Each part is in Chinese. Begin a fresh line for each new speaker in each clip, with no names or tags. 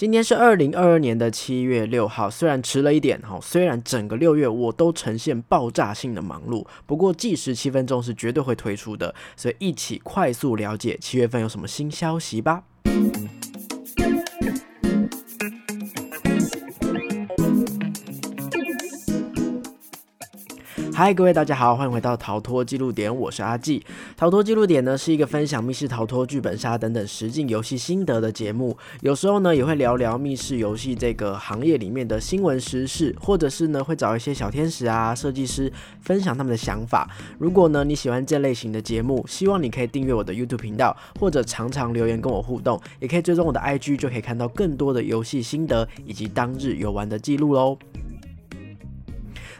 今天是二零二二年的七月六号，虽然迟了一点哈，虽然整个六月我都呈现爆炸性的忙碌，不过计时七分钟是绝对会推出的，所以一起快速了解七月份有什么新消息吧。嗨，各位大家好，欢迎回到逃脱记录点，我是阿纪。逃脱记录点呢是一个分享密室逃脱、剧本杀等等实境游戏心得的节目，有时候呢也会聊聊密室游戏这个行业里面的新闻时事，或者是呢会找一些小天使啊、设计师分享他们的想法。如果呢你喜欢这类型的节目，希望你可以订阅我的 YouTube 频道，或者常常留言跟我互动，也可以追踪我的 IG，就可以看到更多的游戏心得以及当日游玩的记录喽。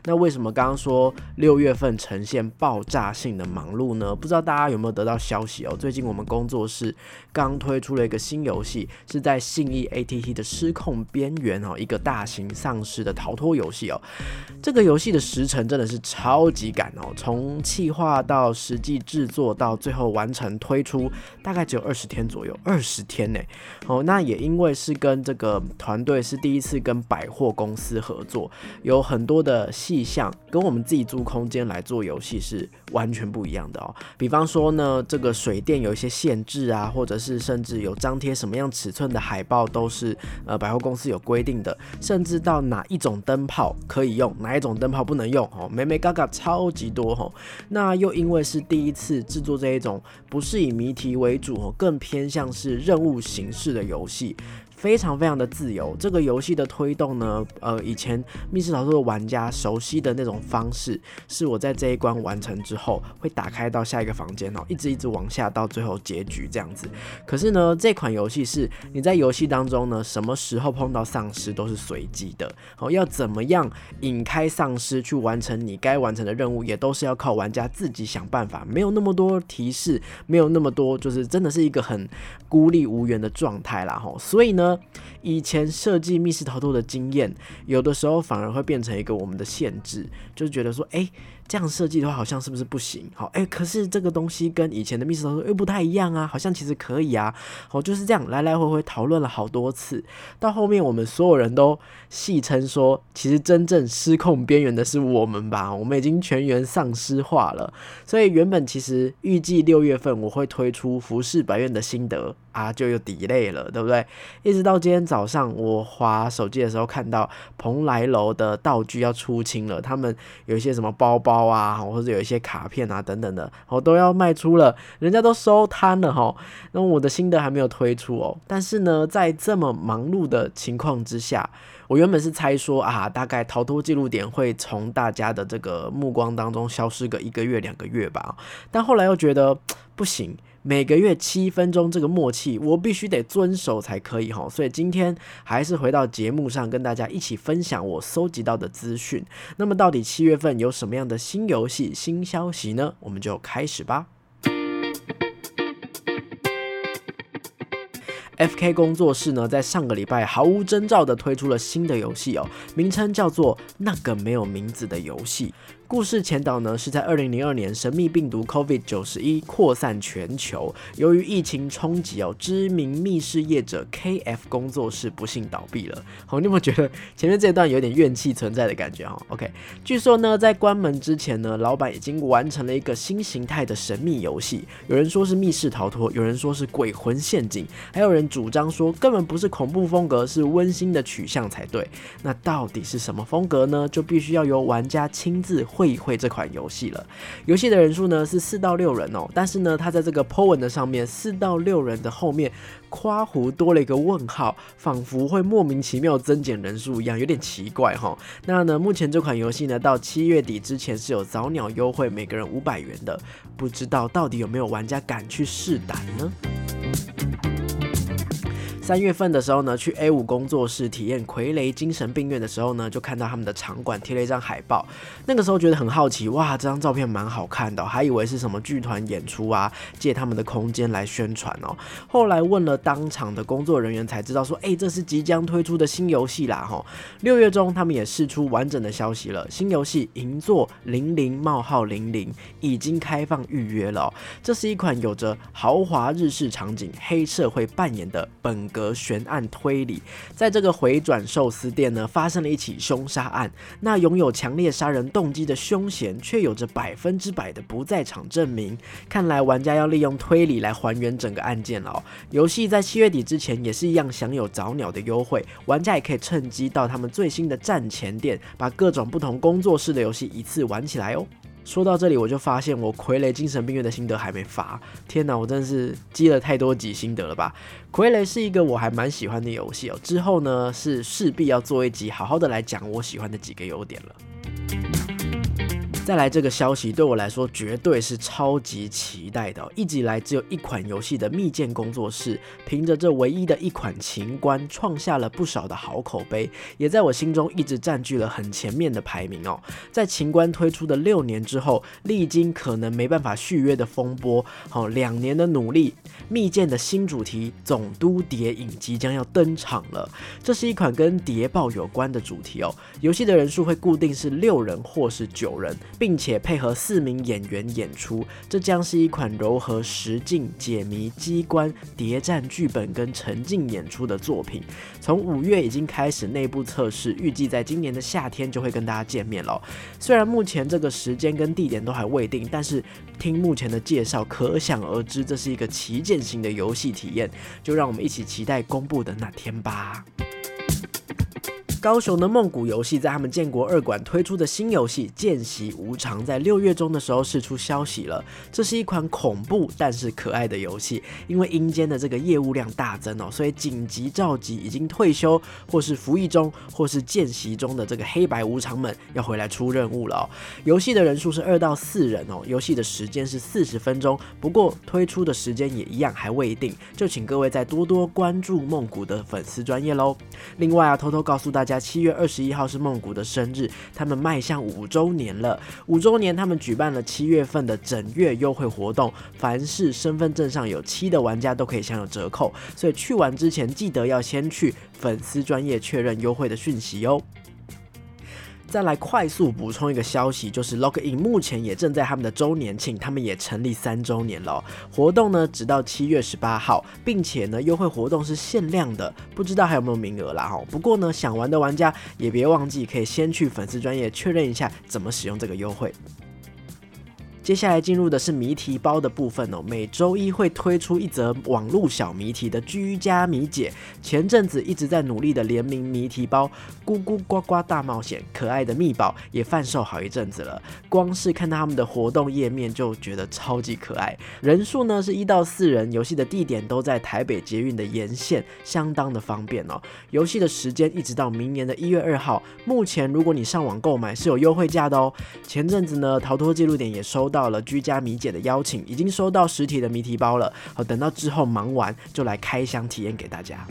那为什么刚刚说六月份呈现爆炸性的忙碌呢？不知道大家有没有得到消息哦？最近我们工作室刚推出了一个新游戏，是在信义 ATT 的失控边缘哦，一个大型丧尸的逃脱游戏哦。这个游戏的时程真的是超级赶哦，从企划到实际制作到最后完成推出，大概只有二十天左右，二十天呢。哦，那也因为是跟这个团队是第一次跟百货公司合作，有很多的。迹象跟我们自己租空间来做游戏是完全不一样的哦。比方说呢，这个水电有一些限制啊，或者是甚至有张贴什么样尺寸的海报都是呃百货公司有规定的，甚至到哪一种灯泡可以用，哪一种灯泡不能用哦，美美嘎嘎超级多哦。那又因为是第一次制作这一种不是以谜题为主哦，更偏向是任务形式的游戏。非常非常的自由，这个游戏的推动呢，呃，以前密室逃脱的玩家熟悉的那种方式，是我在这一关完成之后会打开到下一个房间哦，一直一直往下到最后结局这样子。可是呢，这款游戏是你在游戏当中呢，什么时候碰到丧尸都是随机的，哦，要怎么样引开丧尸去完成你该完成的任务，也都是要靠玩家自己想办法，没有那么多提示，没有那么多，就是真的是一个很孤立无援的状态啦，吼，所以呢。以前设计密室逃脱的经验，有的时候反而会变成一个我们的限制，就是觉得说，哎。这样设计的话，好像是不是不行？好，哎，可是这个东西跟以前的密室逃脱又不太一样啊，好像其实可以啊。好，就是这样来来回回讨论了好多次，到后面我们所有人都戏称说，其实真正失控边缘的是我们吧？我们已经全员丧尸化了。所以原本其实预计六月份我会推出《服饰百院》的心得啊，就有 delay 了，对不对？一直到今天早上我划手机的时候，看到蓬莱楼的道具要出清了，他们有一些什么包包。啊，或者有一些卡片啊等等的，我都要卖出了，人家都收摊了哈。那我的心得还没有推出哦。但是呢，在这么忙碌的情况之下，我原本是猜说啊，大概逃脱记录点会从大家的这个目光当中消失个一个月两个月吧。但后来又觉得不行。每个月七分钟这个默契，我必须得遵守才可以哈。所以今天还是回到节目上，跟大家一起分享我搜集到的资讯。那么到底七月份有什么样的新游戏、新消息呢？我们就开始吧。F.K 工作室呢，在上个礼拜毫无征兆的推出了新的游戏哦，名称叫做《那个没有名字的游戏》。故事前导呢是在二零零二年，神秘病毒 COVID 九十一扩散全球，由于疫情冲击哦，知名密室业者 KF 工作室不幸倒闭了。好，你有没有觉得前面这段有点怨气存在的感觉哈？OK，据说呢，在关门之前呢，老板已经完成了一个新形态的神秘游戏，有人说是密室逃脱，有人说是鬼魂陷阱，还有人主张说根本不是恐怖风格，是温馨的取向才对。那到底是什么风格呢？就必须要由玩家亲自。会一会这款游戏了，游戏的人数呢是四到六人哦，但是呢，它在这个 po 文的上面，四到六人的后面夸弧多了一个问号，仿佛会莫名其妙增减人数一样，有点奇怪哈。那呢，目前这款游戏呢，到七月底之前是有早鸟优惠，每个人五百元的，不知道到底有没有玩家敢去试胆呢？三月份的时候呢，去 A 五工作室体验傀儡精神病院的时候呢，就看到他们的场馆贴了一张海报。那个时候觉得很好奇，哇，这张照片蛮好看的，还以为是什么剧团演出啊，借他们的空间来宣传哦。后来问了当场的工作人员才知道，说，哎，这是即将推出的新游戏啦，哈。六月中他们也释出完整的消息了，新游戏《银座零零冒号零零》已经开放预约了。这是一款有着豪华日式场景、黑社会扮演的本格。格悬案推理。在这个回转寿司店呢，发生了一起凶杀案。那拥有强烈杀人动机的凶嫌，却有着百分之百的不在场证明。看来玩家要利用推理来还原整个案件了。游戏在七月底之前也是一样享有早鸟的优惠，玩家也可以趁机到他们最新的战前店，把各种不同工作室的游戏一次玩起来哦。说到这里，我就发现我傀儡精神病院的心得还没发。天哪，我真是积了太多集心得了吧？傀儡是一个我还蛮喜欢的游戏哦。之后呢，是势必要做一集，好好的来讲我喜欢的几个优点了。再来这个消息对我来说绝对是超级期待的。一直以来只有一款游戏的密件工作室，凭着这唯一的一款情关，创下了不少的好口碑，也在我心中一直占据了很前面的排名哦。在情关推出的六年之后，历经可能没办法续约的风波，好两年的努力，密件的新主题总督谍影即将要登场了。这是一款跟谍报有关的主题哦。游戏的人数会固定是六人或是九人。并且配合四名演员演出，这将是一款柔和实境解谜、机关、谍战剧本跟沉浸演出的作品。从五月已经开始内部测试，预计在今年的夏天就会跟大家见面了。虽然目前这个时间跟地点都还未定，但是听目前的介绍，可想而知这是一个旗舰型的游戏体验。就让我们一起期待公布的那天吧。高雄的梦谷游戏在他们建国二馆推出的新游戏《见习无常》在六月中的时候释出消息了。这是一款恐怖但是可爱的游戏，因为阴间的这个业务量大增哦，所以紧急召集已经退休或是服役中或是见习中的这个黑白无常们要回来出任务了哦。游戏的人数是二到四人哦，游戏的时间是四十分钟，不过推出的时间也一样还未定，就请各位再多多关注梦谷的粉丝专业喽。另外啊，偷偷告诉大家。七月二十一号是梦谷的生日，他们迈向五周年了。五周年，他们举办了七月份的整月优惠活动，凡是身份证上有七的玩家都可以享有折扣。所以去玩之前，记得要先去粉丝专业确认优惠的讯息哦。再来快速补充一个消息，就是 Login 目前也正在他们的周年庆，他们也成立三周年了。活动呢，直到七月十八号，并且呢，优惠活动是限量的，不知道还有没有名额啦哈。不过呢，想玩的玩家也别忘记，可以先去粉丝专业确认一下怎么使用这个优惠。接下来进入的是谜题包的部分哦。每周一会推出一则网络小谜题的居家谜解。前阵子一直在努力的联名谜题包“咕咕呱呱大冒险”，可爱的密宝也贩售好一阵子了。光是看到他们的活动页面就觉得超级可爱。人数呢是一到四人，游戏的地点都在台北捷运的沿线，相当的方便哦。游戏的时间一直到明年的一月二号。目前如果你上网购买是有优惠价的哦。前阵子呢，逃脱记录点也收到。了居家迷姐的邀请，已经收到实体的谜题包了。好，等到之后忙完就来开箱体验给大家。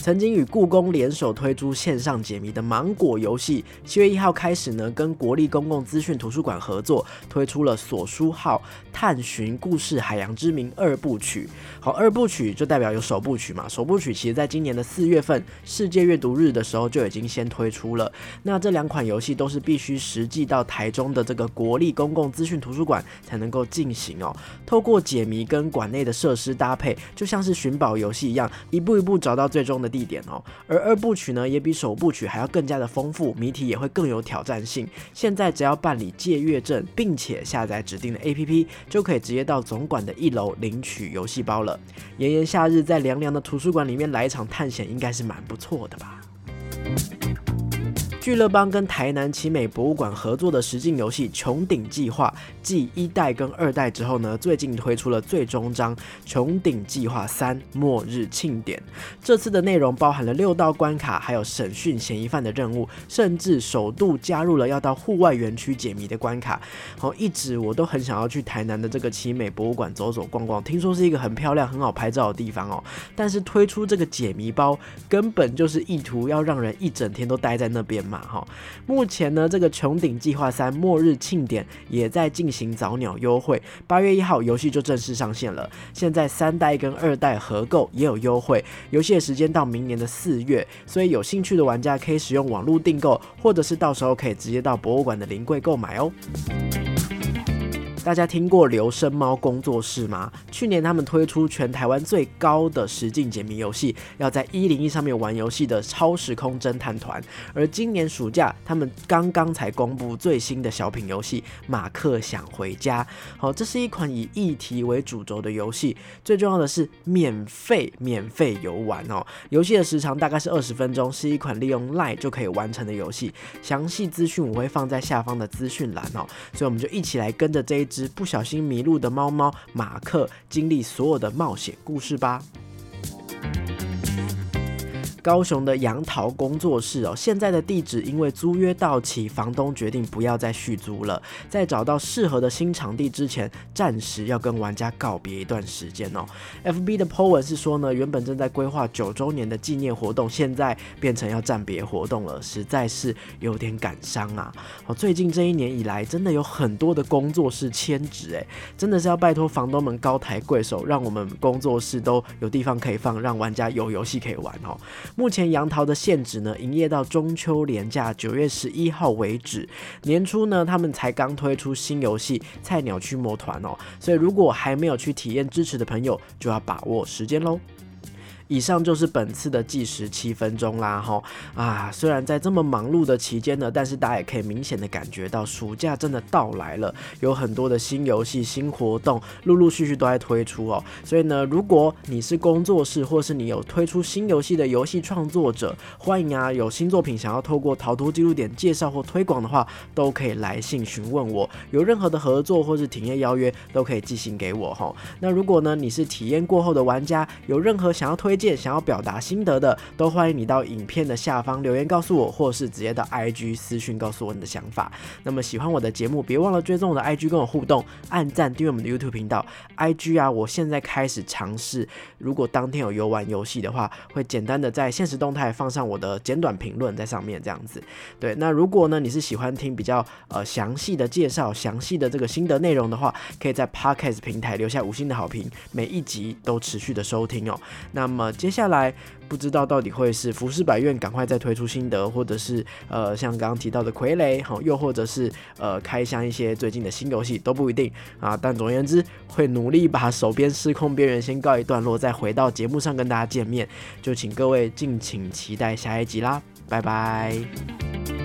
曾经与故宫联手推出线上解谜的芒果游戏，七月一号开始呢，跟国立公共资讯图书馆合作推出了锁书号探寻故事海洋之名二部曲。好，二部曲就代表有首部曲嘛？首部曲其实在今年的四月份世界阅读日的时候就已经先推出了。那这两款游戏都是必须实际到台中的这个国立公共资讯图书馆才能够进行哦。透过解谜跟馆内的设施搭配，就像是寻宝游戏一样，一步一步找到最终的地。地点哦，而二部曲呢也比首部曲还要更加的丰富，谜题也会更有挑战性。现在只要办理借阅证，并且下载指定的 APP，就可以直接到总馆的一楼领取游戏包了。炎炎夏日，在凉凉的图书馆里面来一场探险，应该是蛮不错的吧。聚乐邦跟台南奇美博物馆合作的实境游戏《穹顶计划》，继一代跟二代之后呢，最近推出了最终章《穹顶计划三：末日庆典》。这次的内容包含了六道关卡，还有审讯嫌疑犯的任务，甚至首度加入了要到户外园区解谜的关卡。好，一直我都很想要去台南的这个奇美博物馆走走逛逛，听说是一个很漂亮、很好拍照的地方哦。但是推出这个解谜包，根本就是意图要让人一整天都待在那边嘛。哈，目前呢，这个穹顶计划三末日庆典也在进行早鸟优惠，八月一号游戏就正式上线了。现在三代跟二代合购也有优惠，游戏的时间到明年的四月，所以有兴趣的玩家可以使用网络订购，或者是到时候可以直接到博物馆的临柜购买哦。大家听过留声猫工作室吗？去年他们推出全台湾最高的实境解谜游戏，要在一零一上面玩游戏的超时空侦探团。而今年暑假，他们刚刚才公布最新的小品游戏《马克想回家》。好，这是一款以议题为主轴的游戏，最重要的是免费免费游玩哦。游戏的时长大概是二十分钟，是一款利用 Line 就可以完成的游戏。详细资讯我会放在下方的资讯栏哦。所以我们就一起来跟着这一不小心迷路的猫猫马克，经历所有的冒险故事吧。高雄的杨桃工作室哦，现在的地址因为租约到期，房东决定不要再续租了，在找到适合的新场地之前，暂时要跟玩家告别一段时间哦。FB 的 po 文是说呢，原本正在规划九周年的纪念活动，现在变成要暂别活动了，实在是有点感伤啊。哦，最近这一年以来，真的有很多的工作室迁址，哎，真的是要拜托房东们高抬贵手，让我们工作室都有地方可以放，让玩家有游戏可以玩哦。目前杨桃的限制呢，营业到中秋连假九月十一号为止。年初呢，他们才刚推出新游戏《菜鸟驱魔团》哦，所以如果还没有去体验支持的朋友，就要把握时间喽。以上就是本次的计时七分钟啦，哈啊！虽然在这么忙碌的期间呢，但是大家也可以明显的感觉到暑假真的到来了，有很多的新游戏、新活动陆陆续续都在推出哦。所以呢，如果你是工作室，或是你有推出新游戏的游戏创作者，欢迎啊，有新作品想要透过逃脱记录点介绍或推广的话，都可以来信询问我。有任何的合作或是体验邀约，都可以寄信给我哈。那如果呢，你是体验过后的玩家，有任何想要推想要表达心得的，都欢迎你到影片的下方留言告诉我，或是直接到 IG 私讯告诉我你的想法。那么喜欢我的节目，别忘了追踪我的 IG 跟我互动，按赞订阅我们的 YouTube 频道。IG 啊，我现在开始尝试，如果当天有游玩游戏的话，会简单的在现实动态放上我的简短评论在上面，这样子。对，那如果呢你是喜欢听比较呃详细的介绍、详细的这个心得内容的话，可以在 Podcast 平台留下五星的好评，每一集都持续的收听哦。那么接下来不知道到底会是浮世百院赶快再推出心得，或者是呃像刚刚提到的傀儡，好，又或者是呃开箱一些最近的新游戏都不一定啊。但总而言之，会努力把手边失控边缘先告一段落，再回到节目上跟大家见面。就请各位敬请期待下一集啦，拜拜。